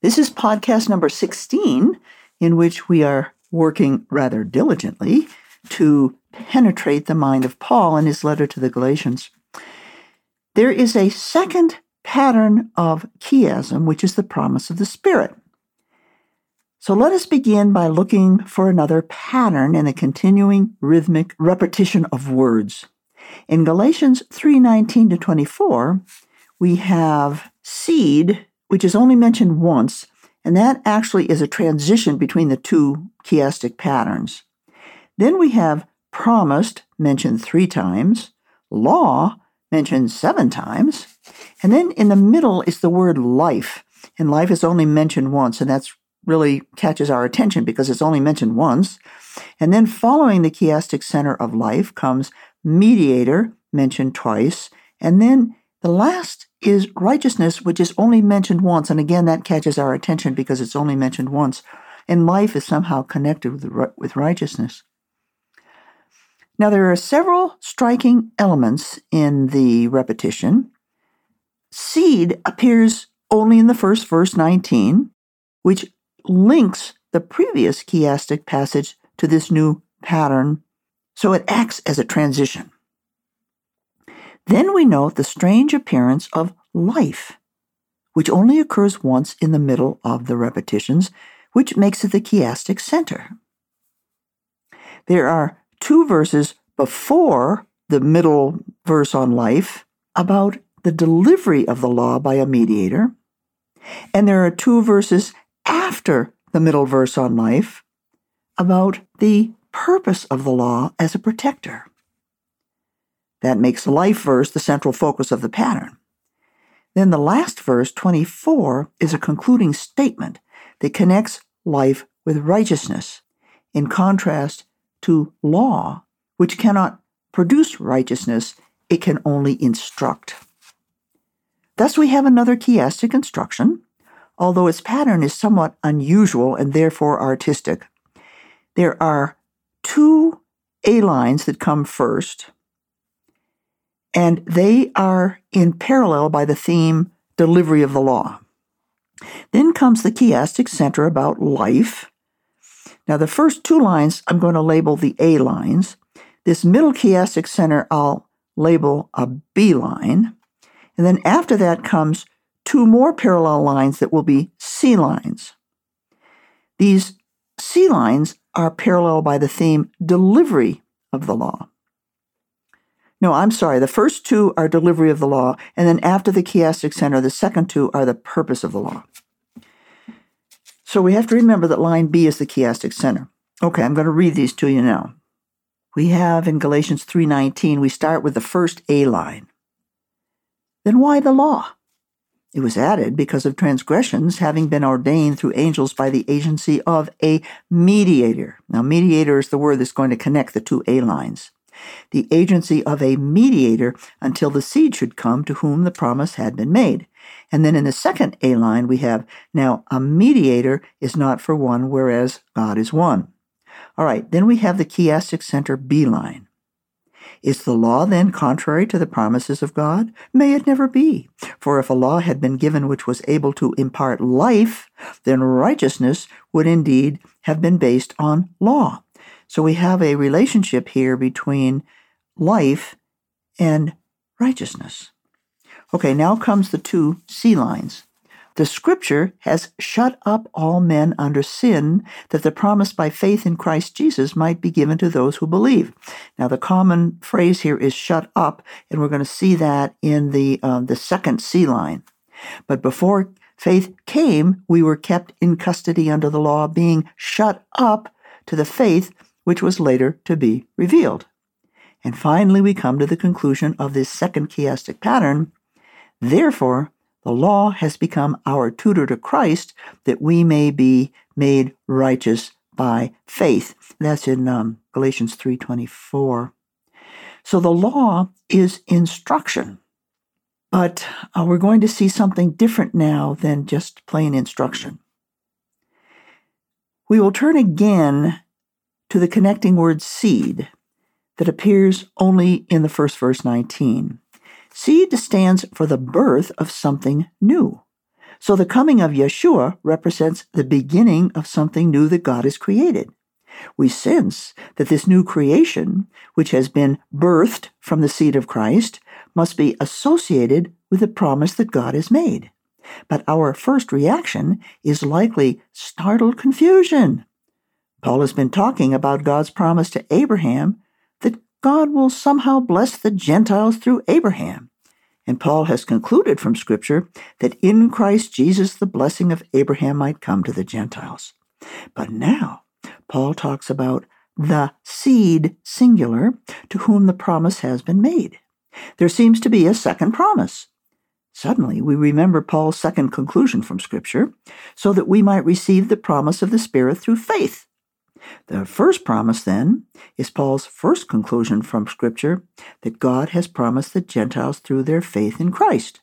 This is podcast number 16, in which we are working rather diligently to penetrate the mind of Paul in his letter to the Galatians. There is a second pattern of chiasm, which is the promise of the Spirit. So let us begin by looking for another pattern in the continuing rhythmic repetition of words. In Galatians 3:19 to 24, we have seed which is only mentioned once, and that actually is a transition between the two chiastic patterns. Then we have promised, mentioned three times, law, mentioned seven times, and then in the middle is the word life, and life is only mentioned once, and that's really catches our attention because it's only mentioned once. And then following the chiastic center of life comes mediator, mentioned twice, and then the last is righteousness, which is only mentioned once. And again, that catches our attention because it's only mentioned once. And life is somehow connected with, with righteousness. Now, there are several striking elements in the repetition. Seed appears only in the first verse 19, which links the previous chiastic passage to this new pattern, so it acts as a transition. Then we note the strange appearance of life, which only occurs once in the middle of the repetitions, which makes it the chiastic center. There are two verses before the middle verse on life about the delivery of the law by a mediator, and there are two verses after the middle verse on life about the purpose of the law as a protector. That makes the life verse the central focus of the pattern. Then the last verse, 24, is a concluding statement that connects life with righteousness, in contrast to law, which cannot produce righteousness, it can only instruct. Thus, we have another chiastic instruction, although its pattern is somewhat unusual and therefore artistic. There are two A lines that come first, and they are in parallel by the theme delivery of the law. Then comes the chiastic center about life. Now, the first two lines I'm going to label the A lines. This middle chiastic center I'll label a B line. And then after that comes two more parallel lines that will be C lines. These C lines are parallel by the theme delivery of the law. No, I'm sorry. The first two are delivery of the law, and then after the chiastic center, the second two are the purpose of the law. So we have to remember that line B is the chiastic center. Okay, I'm going to read these to you now. We have in Galatians 3:19, we start with the first A line. Then why the law? It was added because of transgressions having been ordained through angels by the agency of a mediator. Now, mediator is the word that's going to connect the two A lines the agency of a mediator until the seed should come to whom the promise had been made. And then in the second A line, we have now a mediator is not for one, whereas God is one. All right, then we have the chiastic center B line. Is the law then contrary to the promises of God? May it never be. For if a law had been given which was able to impart life, then righteousness would indeed have been based on law. So we have a relationship here between life and righteousness. Okay, now comes the two C lines. The scripture has shut up all men under sin, that the promise by faith in Christ Jesus might be given to those who believe. Now, the common phrase here is shut up, and we're going to see that in the, uh, the second C line. But before faith came, we were kept in custody under the law, being shut up to the faith which was later to be revealed. And finally, we come to the conclusion of this second chiastic pattern. Therefore, the law has become our tutor to Christ that we may be made righteous by faith. That's in um, Galatians 3:24. So the law is instruction. But uh, we're going to see something different now than just plain instruction. We will turn again to the connecting word seed that appears only in the first verse 19. Seed stands for the birth of something new. So the coming of Yeshua represents the beginning of something new that God has created. We sense that this new creation, which has been birthed from the seed of Christ, must be associated with the promise that God has made. But our first reaction is likely startled confusion. Paul has been talking about God's promise to Abraham that God will somehow bless the Gentiles through Abraham. And Paul has concluded from Scripture that in Christ Jesus the blessing of Abraham might come to the Gentiles. But now, Paul talks about the seed singular to whom the promise has been made. There seems to be a second promise. Suddenly, we remember Paul's second conclusion from Scripture, so that we might receive the promise of the Spirit through faith. The first promise, then, is Paul's first conclusion from Scripture that God has promised the Gentiles through their faith in Christ.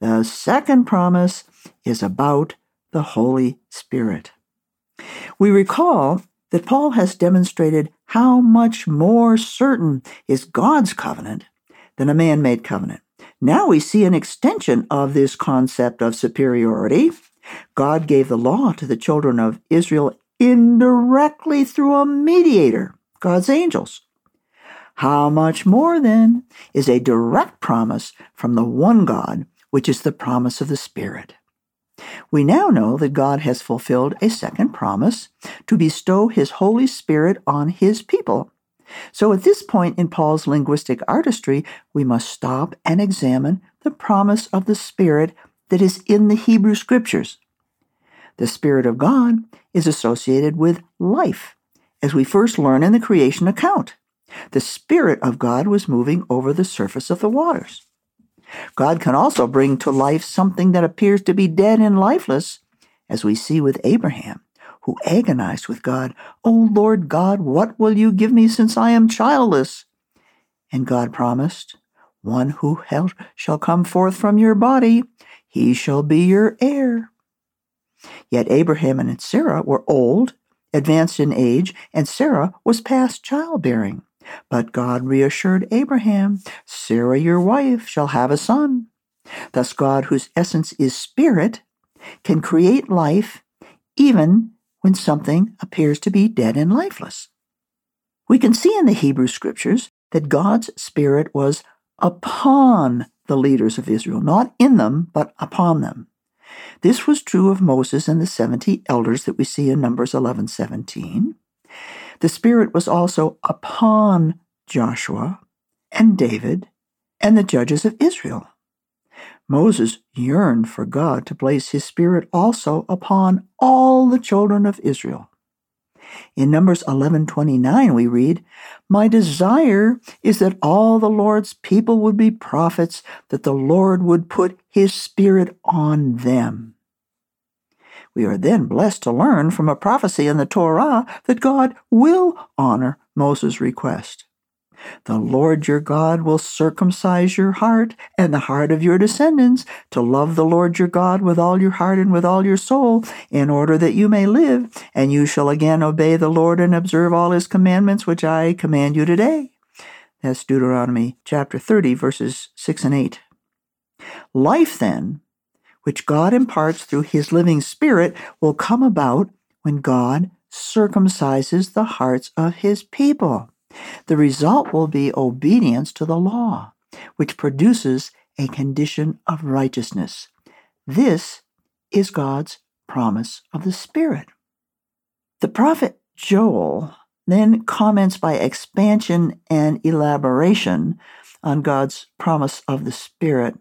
The second promise is about the Holy Spirit. We recall that Paul has demonstrated how much more certain is God's covenant than a man made covenant. Now we see an extension of this concept of superiority. God gave the law to the children of Israel indirectly through a mediator, God's angels. How much more, then, is a direct promise from the one God, which is the promise of the Spirit? We now know that God has fulfilled a second promise to bestow His Holy Spirit on His people. So at this point in Paul's linguistic artistry, we must stop and examine the promise of the Spirit that is in the Hebrew Scriptures. The Spirit of God is associated with life, as we first learn in the creation account. The Spirit of God was moving over the surface of the waters. God can also bring to life something that appears to be dead and lifeless, as we see with Abraham, who agonized with God, O Lord God, what will you give me since I am childless? And God promised, One who shall come forth from your body, he shall be your heir. Yet Abraham and Sarah were old, advanced in age, and Sarah was past childbearing. But God reassured Abraham, Sarah your wife shall have a son. Thus, God, whose essence is spirit, can create life even when something appears to be dead and lifeless. We can see in the Hebrew scriptures that God's spirit was upon the leaders of Israel, not in them, but upon them. This was true of Moses and the 70 elders that we see in Numbers 11 17. The Spirit was also upon Joshua and David and the judges of Israel. Moses yearned for God to place his Spirit also upon all the children of Israel. In Numbers 11:29 we read, "My desire is that all the Lord's people would be prophets, that the Lord would put his spirit on them." We are then blessed to learn from a prophecy in the Torah that God will honor Moses' request. The Lord your God will circumcise your heart and the heart of your descendants to love the Lord your God with all your heart and with all your soul, in order that you may live, and you shall again obey the Lord and observe all his commandments which I command you today. That's Deuteronomy chapter 30, verses 6 and 8. Life, then, which God imparts through his living spirit, will come about when God circumcises the hearts of his people. The result will be obedience to the law, which produces a condition of righteousness. This is God's promise of the Spirit. The prophet Joel then comments by expansion and elaboration on God's promise of the Spirit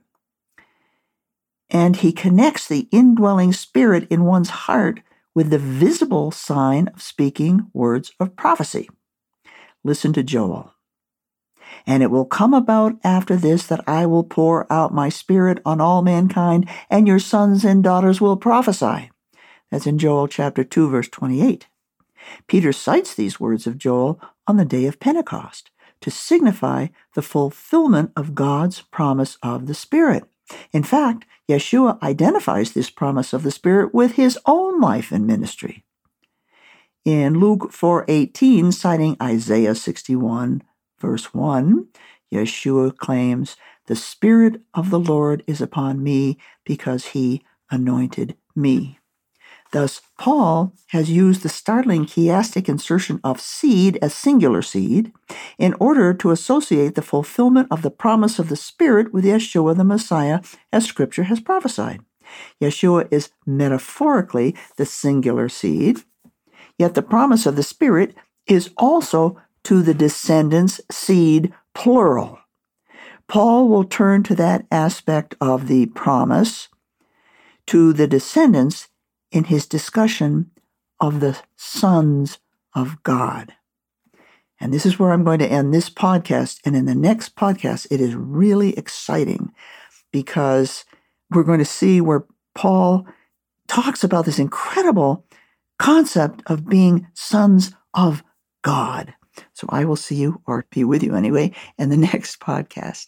and he connects the indwelling spirit in one's heart with the visible sign of speaking words of prophecy. Listen to Joel. And it will come about after this that I will pour out my spirit on all mankind, and your sons and daughters will prophesy. That's in Joel chapter 2, verse 28. Peter cites these words of Joel on the day of Pentecost to signify the fulfillment of God's promise of the Spirit. In fact, Yeshua identifies this promise of the Spirit with his own life and ministry. In Luke 4:18, citing Isaiah 61 verse 1, Yeshua claims, "The Spirit of the Lord is upon me because he anointed me. Thus, Paul has used the startling chiastic insertion of seed as singular seed in order to associate the fulfillment of the promise of the Spirit with Yeshua the Messiah, as Scripture has prophesied. Yeshua is metaphorically the singular seed, yet the promise of the Spirit is also to the descendants' seed, plural. Paul will turn to that aspect of the promise to the descendants in his discussion of the sons of God. And this is where I'm going to end this podcast. And in the next podcast, it is really exciting because we're going to see where Paul talks about this incredible concept of being sons of God. So I will see you, or be with you anyway, in the next podcast.